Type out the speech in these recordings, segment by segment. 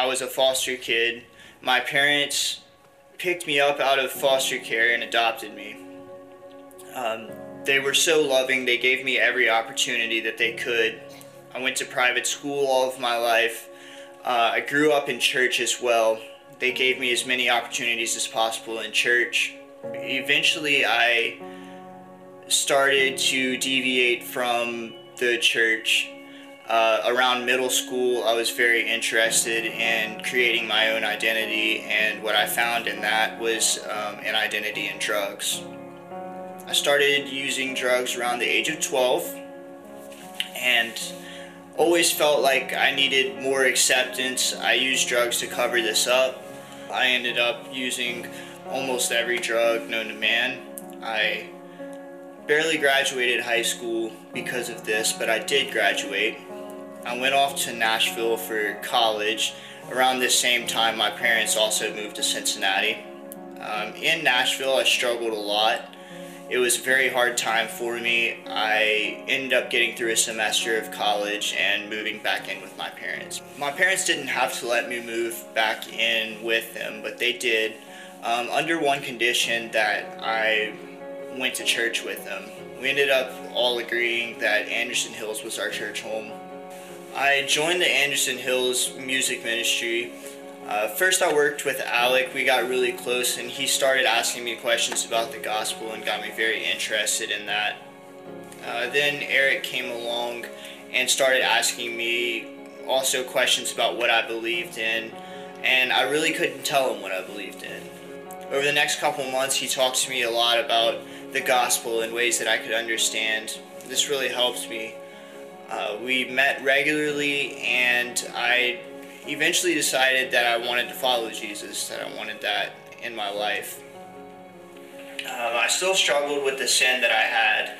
I was a foster kid. My parents picked me up out of foster care and adopted me. Um, they were so loving, they gave me every opportunity that they could. I went to private school all of my life. Uh, I grew up in church as well. They gave me as many opportunities as possible in church. Eventually, I started to deviate from the church. Uh, around middle school, I was very interested in creating my own identity, and what I found in that was um, an identity in drugs. I started using drugs around the age of 12 and always felt like I needed more acceptance. I used drugs to cover this up. I ended up using almost every drug known to man. I barely graduated high school because of this, but I did graduate. I went off to Nashville for college. Around this same time, my parents also moved to Cincinnati. Um, in Nashville, I struggled a lot. It was a very hard time for me. I ended up getting through a semester of college and moving back in with my parents. My parents didn't have to let me move back in with them, but they did um, under one condition that I went to church with them. We ended up all agreeing that Anderson Hills was our church home. I joined the Anderson Hills music ministry. Uh, first, I worked with Alec. We got really close, and he started asking me questions about the gospel and got me very interested in that. Uh, then Eric came along and started asking me also questions about what I believed in, and I really couldn't tell him what I believed in. Over the next couple months, he talked to me a lot about the gospel in ways that I could understand. This really helped me. Uh, we met regularly, and I eventually decided that I wanted to follow Jesus, that I wanted that in my life. Um, I still struggled with the sin that I had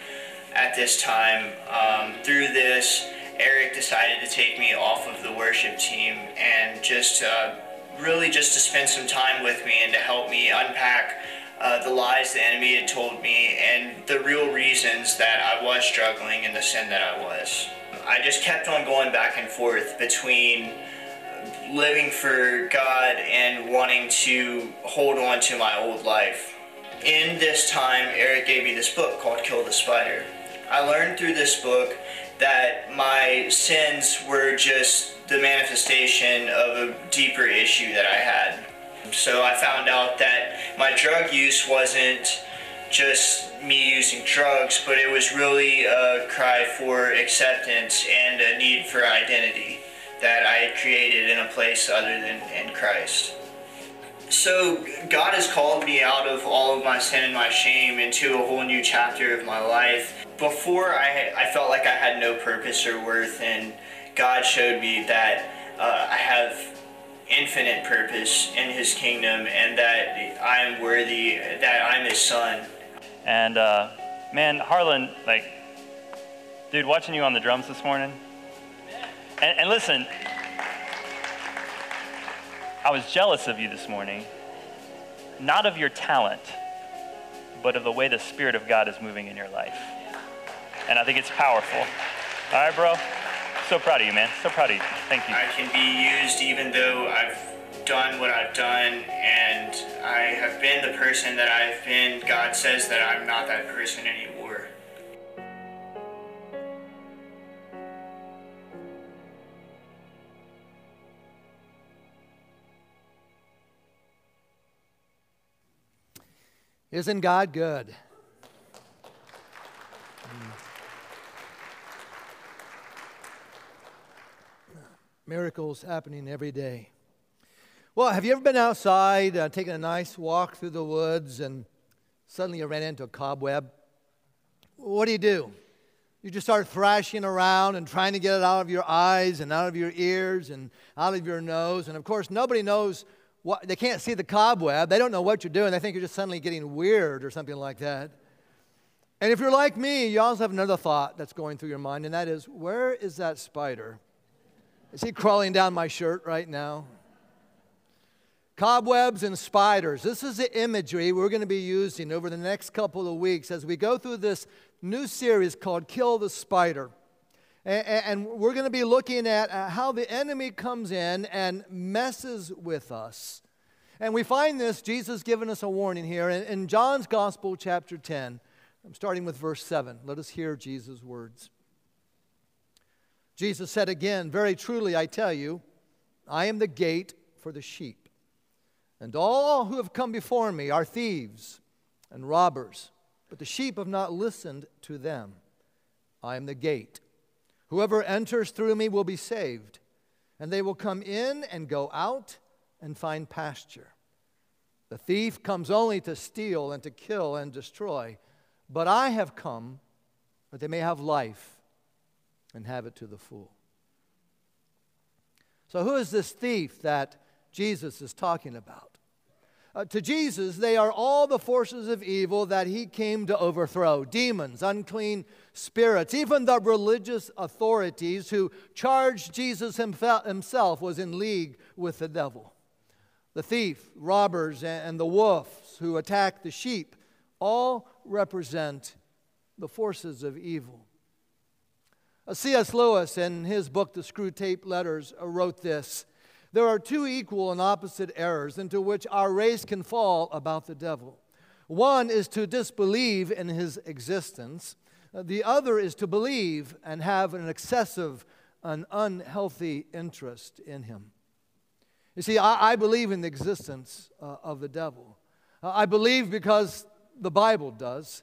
at this time. Um, through this, Eric decided to take me off of the worship team and just uh, really just to spend some time with me and to help me unpack uh, the lies the enemy had told me and the real reasons that I was struggling and the sin that I was. I just kept on going back and forth between living for God and wanting to hold on to my old life. In this time, Eric gave me this book called Kill the Spider. I learned through this book that my sins were just the manifestation of a deeper issue that I had. So I found out that my drug use wasn't just me using drugs, but it was really a cry for acceptance and a need for identity that I created in a place other than in Christ. So God has called me out of all of my sin and my shame into a whole new chapter of my life. Before I, I felt like I had no purpose or worth, and God showed me that uh, I have infinite purpose in His kingdom, and that I am worthy, that I'm His son. And uh, man, Harlan, like, dude, watching you on the drums this morning, and, and listen, I was jealous of you this morning, not of your talent, but of the way the Spirit of God is moving in your life. And I think it's powerful. All right, bro? So proud of you, man. So proud of you. Thank you. I can be used even though I've done what I've done and I have been the person that I've been. God says that I'm not that person anymore. Isn't God good? Hmm. Miracles happening every day. Well, have you ever been outside uh, taking a nice walk through the woods and suddenly you ran into a cobweb? What do you do? You just start thrashing around and trying to get it out of your eyes and out of your ears and out of your nose. And of course, nobody knows what, they can't see the cobweb. They don't know what you're doing. They think you're just suddenly getting weird or something like that. And if you're like me, you also have another thought that's going through your mind, and that is, where is that spider? Is he crawling down my shirt right now? Cobwebs and spiders. This is the imagery we're going to be using over the next couple of weeks as we go through this new series called Kill the Spider. And we're going to be looking at uh, how the enemy comes in and messes with us. And we find this, Jesus giving us a warning here in John's Gospel, chapter 10. I'm starting with verse 7. Let us hear Jesus' words. Jesus said again, Very truly, I tell you, I am the gate for the sheep. And all who have come before me are thieves and robbers, but the sheep have not listened to them. I am the gate. Whoever enters through me will be saved, and they will come in and go out and find pasture. The thief comes only to steal and to kill and destroy, but I have come that they may have life and have it to the full. So, who is this thief that Jesus is talking about? Uh, to Jesus, they are all the forces of evil that he came to overthrow demons, unclean spirits, even the religious authorities who charged Jesus himself was in league with the devil. The thief, robbers, and the wolves who attack the sheep all represent the forces of evil. Uh, C.S. Lewis, in his book, The Screwtape Letters, uh, wrote this there are two equal and opposite errors into which our race can fall about the devil. One is to disbelieve in his existence, the other is to believe and have an excessive, an unhealthy interest in him. You see, I, I believe in the existence uh, of the devil. Uh, I believe because the Bible does.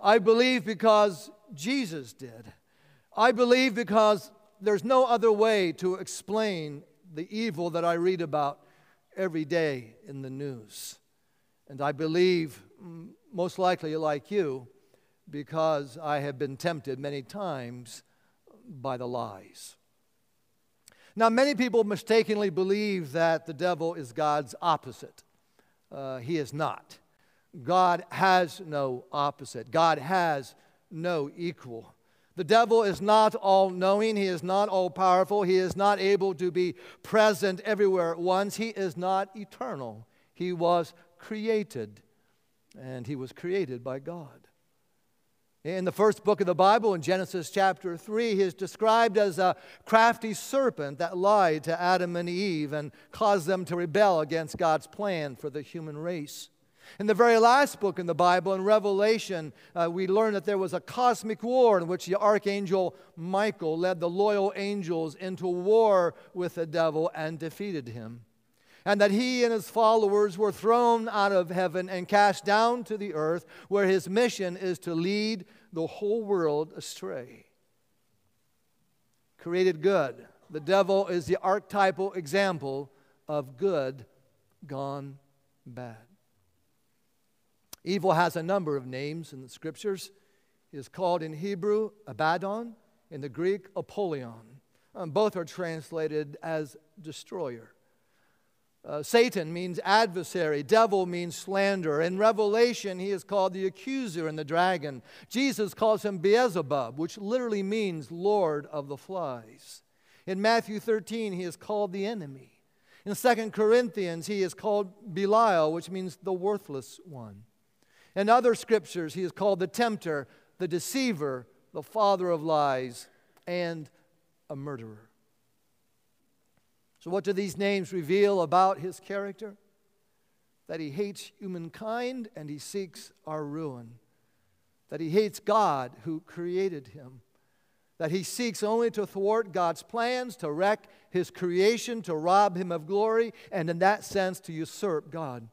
I believe because Jesus did. I believe because there's no other way to explain the evil that I read about every day in the news. And I believe, most likely like you, because I have been tempted many times by the lies. Now, many people mistakenly believe that the devil is God's opposite. Uh, he is not. God has no opposite, God has no equal. The devil is not all knowing, he is not all powerful, he is not able to be present everywhere at once, he is not eternal. He was created, and he was created by God. In the first book of the Bible, in Genesis chapter 3, he is described as a crafty serpent that lied to Adam and Eve and caused them to rebel against God's plan for the human race. In the very last book in the Bible, in Revelation, uh, we learn that there was a cosmic war in which the archangel Michael led the loyal angels into war with the devil and defeated him. And that he and his followers were thrown out of heaven and cast down to the earth, where his mission is to lead the whole world astray. Created good. The devil is the archetypal example of good gone bad. Evil has a number of names in the scriptures. It is called in Hebrew Abaddon, in the Greek Apollyon. Um, both are translated as destroyer. Uh, Satan means adversary. Devil means slander. In Revelation, he is called the accuser and the dragon. Jesus calls him Beelzebub, which literally means Lord of the flies. In Matthew 13, he is called the enemy. In 2 Corinthians, he is called Belial, which means the worthless one. In other scriptures, he is called the tempter, the deceiver, the father of lies, and a murderer. So, what do these names reveal about his character? That he hates humankind and he seeks our ruin. That he hates God who created him. That he seeks only to thwart God's plans, to wreck his creation, to rob him of glory, and in that sense to usurp God.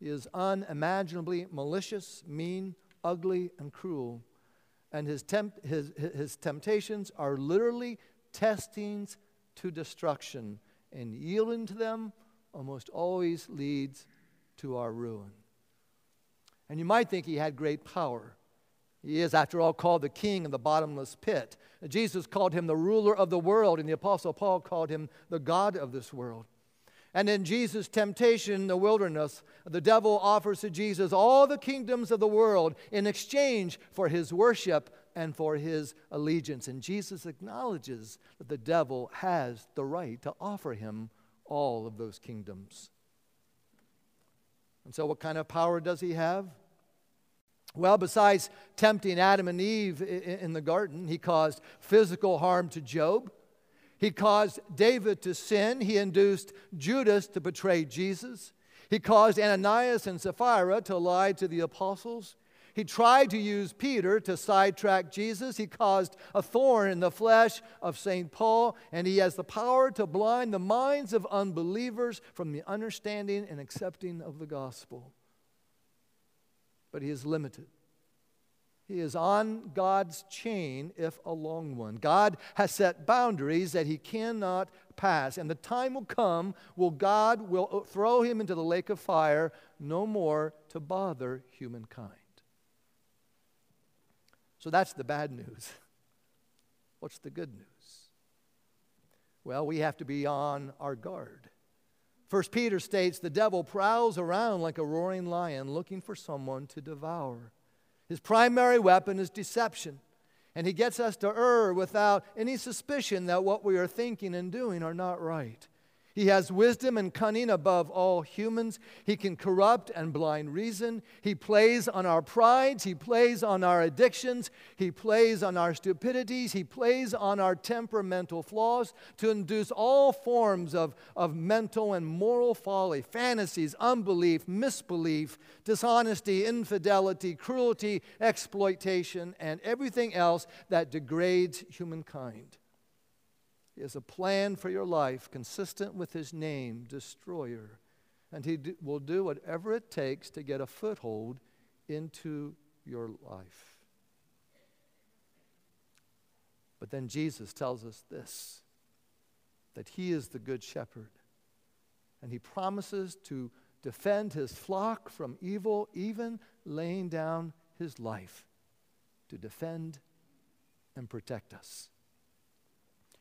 Is unimaginably malicious, mean, ugly, and cruel. And his, temp- his, his temptations are literally testings to destruction, and yielding to them almost always leads to our ruin. And you might think he had great power. He is, after all, called the king of the bottomless pit. Jesus called him the ruler of the world, and the Apostle Paul called him the God of this world. And in Jesus' temptation in the wilderness, the devil offers to Jesus all the kingdoms of the world in exchange for his worship and for his allegiance. And Jesus acknowledges that the devil has the right to offer him all of those kingdoms. And so, what kind of power does he have? Well, besides tempting Adam and Eve in the garden, he caused physical harm to Job. He caused David to sin. He induced Judas to betray Jesus. He caused Ananias and Sapphira to lie to the apostles. He tried to use Peter to sidetrack Jesus. He caused a thorn in the flesh of St. Paul, and he has the power to blind the minds of unbelievers from the understanding and accepting of the gospel. But he is limited. He is on God's chain, if a long one. God has set boundaries that he cannot pass. And the time will come will God will throw him into the lake of fire no more to bother humankind. So that's the bad news. What's the good news? Well, we have to be on our guard. First Peter states the devil prowls around like a roaring lion looking for someone to devour. His primary weapon is deception. And he gets us to err without any suspicion that what we are thinking and doing are not right. He has wisdom and cunning above all humans. He can corrupt and blind reason. He plays on our prides. He plays on our addictions. He plays on our stupidities. He plays on our temperamental flaws to induce all forms of, of mental and moral folly, fantasies, unbelief, misbelief, dishonesty, infidelity, cruelty, exploitation, and everything else that degrades humankind is a plan for your life consistent with his name, Destroyer. And he will do whatever it takes to get a foothold into your life. But then Jesus tells us this that he is the good shepherd. And he promises to defend his flock from evil, even laying down his life to defend and protect us.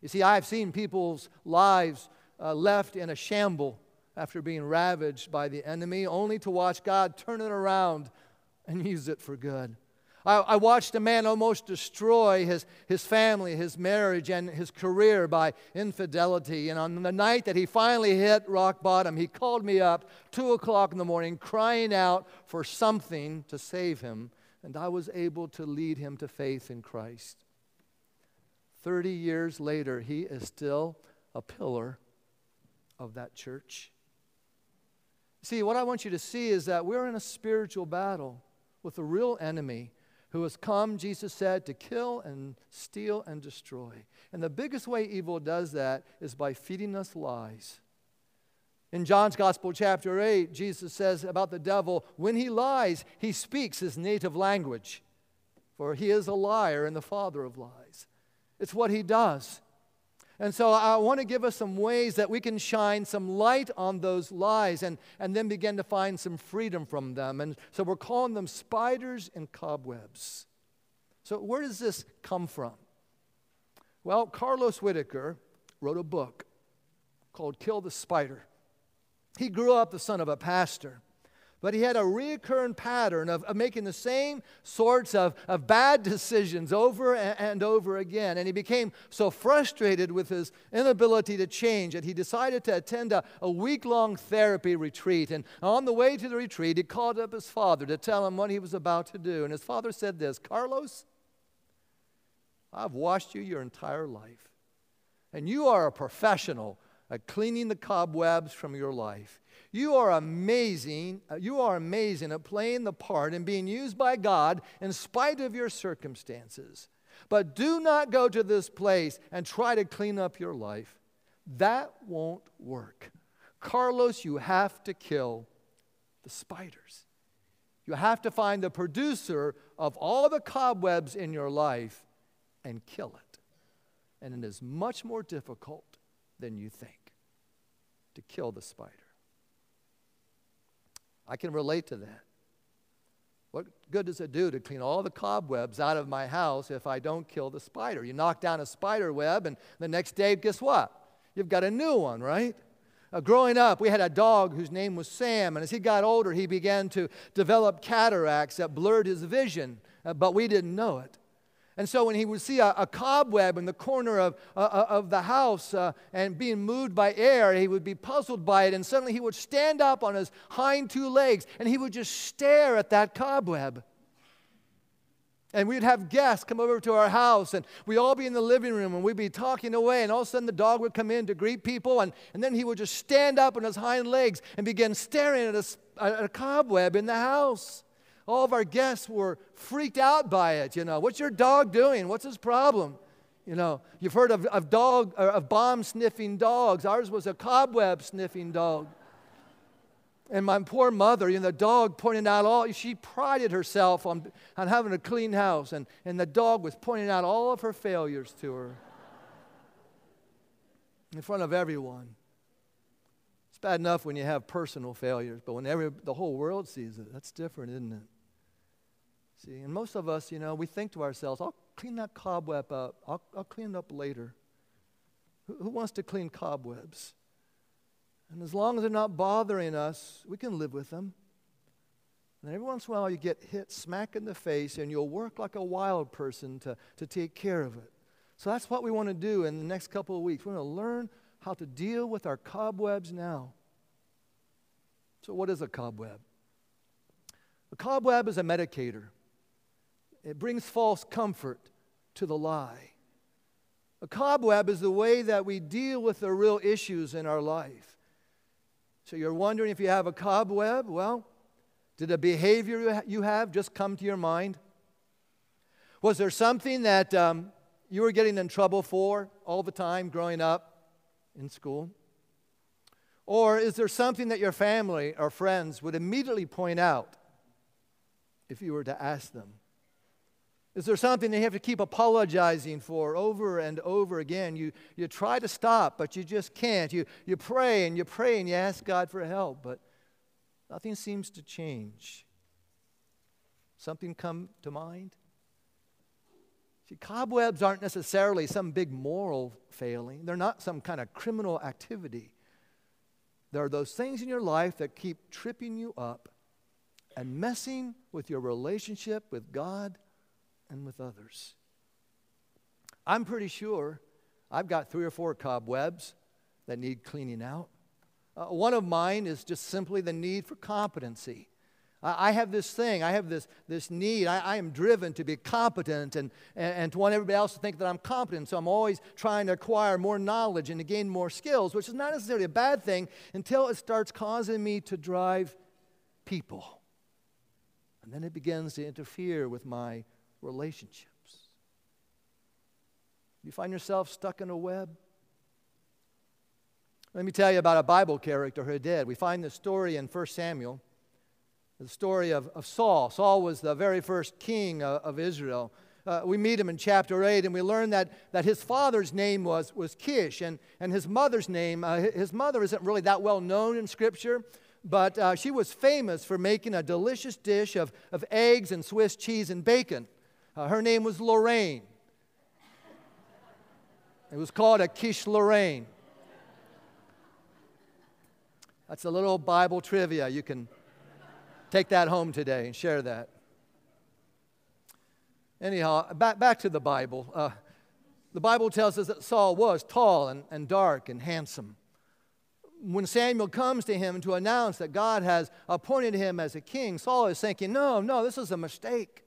You see, I've seen people's lives uh, left in a shamble after being ravaged by the enemy, only to watch God turn it around and use it for good. I, I, watched a man almost destroy his, his family, his marriage, and his career by infidelity. And on the night that he finally hit rock bottom, he called me up, 2 o'clock in the morning, crying out for something to save him. And I was able to lead him to faith in Christ. 30 years later, he is still a pillar of that church. See, what I want you to see is that we're in a spiritual battle with a real enemy who has come, Jesus said, to kill and steal and destroy. And the biggest way evil does that is by feeding us lies. In John's Gospel, chapter 8, Jesus says about the devil, when he lies, he speaks his native language, for he is a liar and the father of lies. It's what he does. And so I want to give us some ways that we can shine some light on those lies and, and then begin to find some freedom from them. And so we're calling them spiders and cobwebs. So, where does this come from? Well, Carlos Whitaker wrote a book called Kill the Spider. He grew up the son of a pastor. But he had a recurrent pattern of, of making the same sorts of, of bad decisions over and, and over again. And he became so frustrated with his inability to change that he decided to attend a, a week long therapy retreat. And on the way to the retreat, he called up his father to tell him what he was about to do. And his father said this Carlos, I've watched you your entire life, and you are a professional cleaning the cobwebs from your life. You are amazing. Uh, you are amazing at playing the part and being used by God in spite of your circumstances. But do not go to this place and try to clean up your life. That won't work. Carlos, you have to kill the spiders. You have to find the producer of all the cobwebs in your life and kill it. And it is much more difficult than you think to kill the spider. I can relate to that. What good does it do to clean all the cobwebs out of my house if I don't kill the spider? You knock down a spider web, and the next day, guess what? You've got a new one, right? Uh, growing up, we had a dog whose name was Sam, and as he got older, he began to develop cataracts that blurred his vision, uh, but we didn't know it. And so when he would see a, a cobweb in the corner of, uh, uh, of the house uh, and being moved by air, he would be puzzled by it. And suddenly he would stand up on his hind two legs and he would just stare at that cobweb. And we'd have guests come over to our house, and we'd all be in the living room, and we'd be talking away, and all of a sudden the dog would come in to greet people, and, and then he would just stand up on his hind legs and begin staring at a, at a cobweb in the house. All of our guests were freaked out by it, you know. What's your dog doing? What's his problem? You know, you've heard of, of dog, uh, of bomb sniffing dogs. Ours was a cobweb sniffing dog. And my poor mother, you know, the dog pointed out all, she prided herself on, on having a clean house, and, and the dog was pointing out all of her failures to her in front of everyone. It's bad enough when you have personal failures, but when every, the whole world sees it, that's different, isn't it? See, and most of us, you know, we think to ourselves, I'll clean that cobweb up, I'll, I'll clean it up later. Who, who wants to clean cobwebs? And as long as they're not bothering us, we can live with them. And every once in a while, you get hit smack in the face, and you'll work like a wild person to, to take care of it. So that's what we want to do in the next couple of weeks. We want to learn how to deal with our cobwebs now. So, what is a cobweb? A cobweb is a medicator, it brings false comfort to the lie. A cobweb is the way that we deal with the real issues in our life. So you're wondering if you have a cobweb? Well, did a behavior you have just come to your mind? Was there something that um, you were getting in trouble for all the time growing up in school? Or is there something that your family or friends would immediately point out if you were to ask them? Is there something you have to keep apologizing for over and over again? You, you try to stop, but you just can't. You, you pray and you pray and you ask God for help, but nothing seems to change. Something come to mind? See, cobwebs aren't necessarily some big moral failing, they're not some kind of criminal activity. There are those things in your life that keep tripping you up and messing with your relationship with God and with others. I'm pretty sure I've got three or four cobwebs that need cleaning out. Uh, one of mine is just simply the need for competency. I have this thing, I have this, this need. I, I am driven to be competent and, and, and, to want everybody else to think that I'm competent. So I'm always trying to acquire more knowledge and to gain more skills, which is not necessarily a bad thing until it starts causing me to drive people. And then it begins to interfere with my relationships. You find yourself stuck in a web? Let me tell you about a Bible character who did. We find this story in 1 Samuel, the story of, of Saul. Saul was the very first king of, of Israel. Uh, we meet him in chapter 8, and we learn that, that his father's name was, was Kish, and, and his mother's name, uh, his mother isn't really that well known in Scripture but uh, she was famous for making a delicious dish of, of eggs and Swiss cheese and bacon. Uh, her name was Lorraine. It was called a quiche Lorraine. That's a little Bible trivia. You can take that home today and share that. Anyhow, back, back to the Bible. Uh, the Bible tells us that Saul was tall and, and dark and handsome. When Samuel comes to him to announce that God has appointed him as a king, Saul is thinking, No, no, this is a mistake.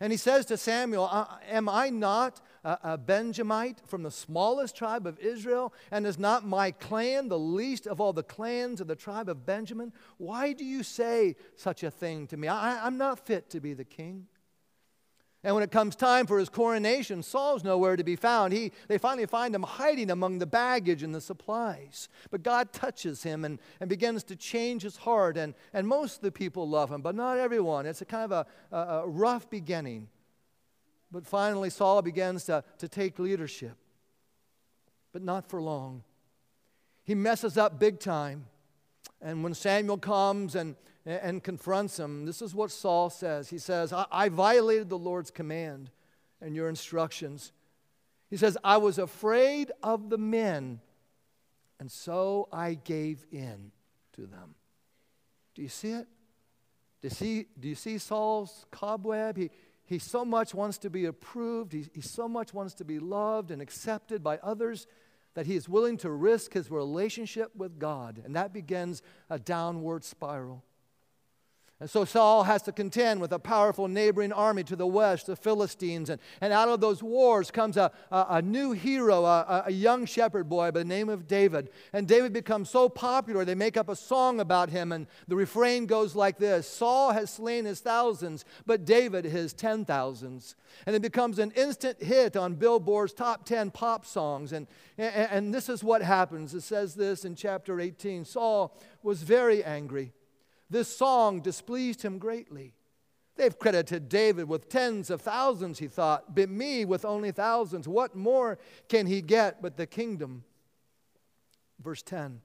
And he says to Samuel, uh, Am I not a, Benjamite from the smallest tribe of Israel? And is not my clan the least of all the clans of the tribe of Benjamin? Why do you say such a thing to me? I, I'm not fit to be the king. And when it comes time for his coronation, Saul's nowhere to be found. He, they finally find him hiding among the baggage and the supplies. But God touches him and, and begins to change his heart. And, and most of the people love him, but not everyone. It's a kind of a, a, a rough beginning. But finally, Saul begins to, to take leadership, but not for long. He messes up big time. And when Samuel comes and and confronts him, this is what Saul says. He says, I, I violated the Lord's command and your instructions. He says, I was afraid of the men, and so I gave in to them. Do you see it? Do you see, do you see Saul's cobweb? He, he so much wants to be approved, he, he so much wants to be loved and accepted by others that he is willing to risk his relationship with God, and that begins a downward spiral. And so Saul has to contend with a powerful neighboring army to the west, the Philistines. And, and out of those wars comes a, a, a new hero, a, a young shepherd boy by the name of David. And David becomes so popular, they make up a song about him. And the refrain goes like this Saul has slain his thousands, but David his ten thousands. And it becomes an instant hit on Billboard's top 10 pop songs. And, and, and this is what happens. It says this in chapter 18 Saul was very angry. This song displeased him greatly. They've credited David with tens of thousands, he thought, but me with only thousands. What more can he get but the kingdom? Verse 10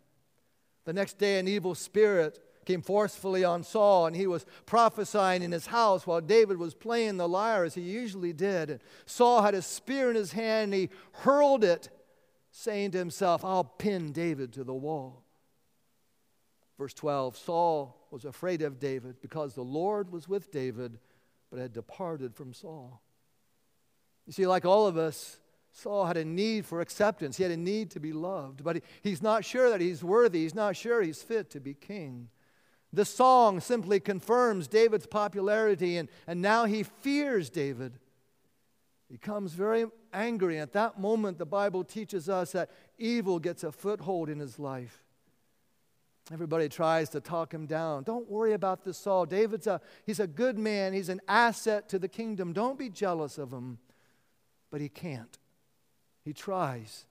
The next day, an evil spirit came forcefully on Saul, and he was prophesying in his house while David was playing the lyre as he usually did. And Saul had a spear in his hand, and he hurled it, saying to himself, I'll pin David to the wall. Verse 12 Saul was afraid of David because the Lord was with David, but had departed from Saul. You see, like all of us, Saul had a need for acceptance. He had a need to be loved, but he's not sure that he's worthy. He's not sure he's fit to be king. The song simply confirms David's popularity, and, and now he fears David. He becomes very angry. At that moment, the Bible teaches us that evil gets a foothold in his life. Everybody tries to talk him down. Don't worry about this Saul. David's a he's a good man. He's an asset to the kingdom. Don't be jealous of him. But he can't. He tries.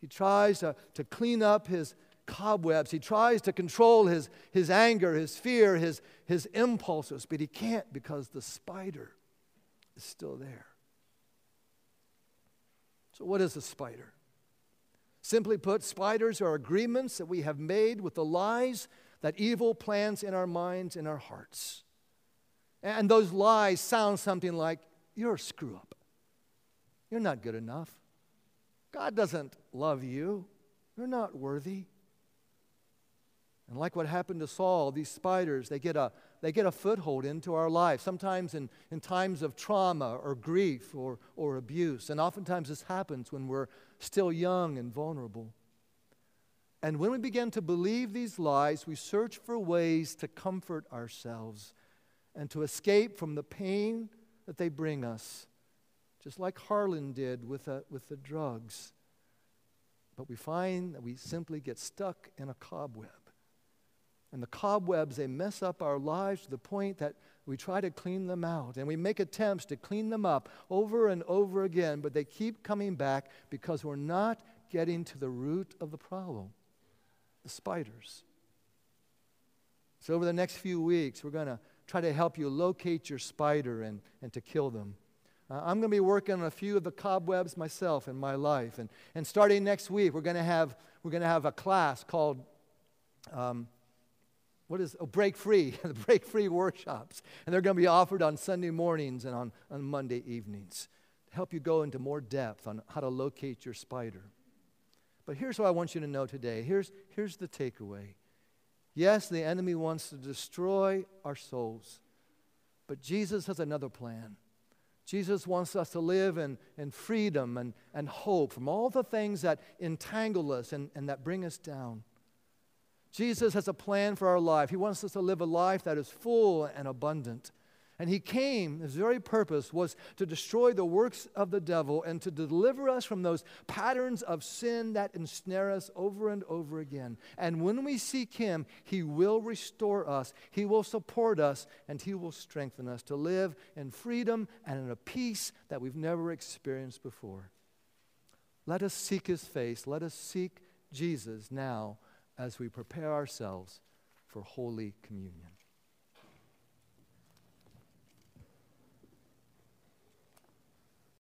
He tries to, to clean up his cobwebs. He tries to control his, his anger, his fear, his, his impulses, but he can't because the spider is still there. So, what is a spider? Simply put, spiders are agreements that we have made with the lies that evil plans in our minds and our hearts. And those lies sound something like, You're a screw up. You're not good enough. God doesn't love you. You're not worthy. And like what happened to Saul, these spiders, they get a, they get a foothold into our life, sometimes in, in times of trauma or grief or, or abuse. And oftentimes this happens when we're still young and vulnerable. And when we begin to believe these lies, we search for ways to comfort ourselves and to escape from the pain that they bring us, just like Harlan did with, a, with the drugs. But we find that we simply get stuck in a cobweb. And the cobwebs, they mess up our lives to the point that we try to clean them out. And we make attempts to clean them up over and over again, but they keep coming back because we're not getting to the root of the problem the spiders. So, over the next few weeks, we're going to try to help you locate your spider and, and to kill them. Uh, I'm going to be working on a few of the cobwebs myself in my life. And, and starting next week, we're going to have, we're going to have a class called um, what is oh, break free the break free workshops. And they're going to be offered on sunday mornings and on, on monday evenings to help you go into more depth on how to locate your spider. But here's what i want you to know today. Here's, here's the takeaway. Yes the enemy wants to destroy our souls but jesus has another plan. Jesus wants us to live in, in freedom and, and hope from all the things that entangle us and, and that bring us down Jesus has a plan for our life. He wants us to live a life that is full and abundant. And he came, his very purpose was to destroy the works of the devil and to deliver us from those patterns of sin that ensnare us over and over again. And when we seek him, he will restore us, he will support us, and he will strengthen us to live in freedom and in a peace that we've never experienced before. Let us seek his face. Let us seek Jesus now as we prepare ourselves for Holy Communion.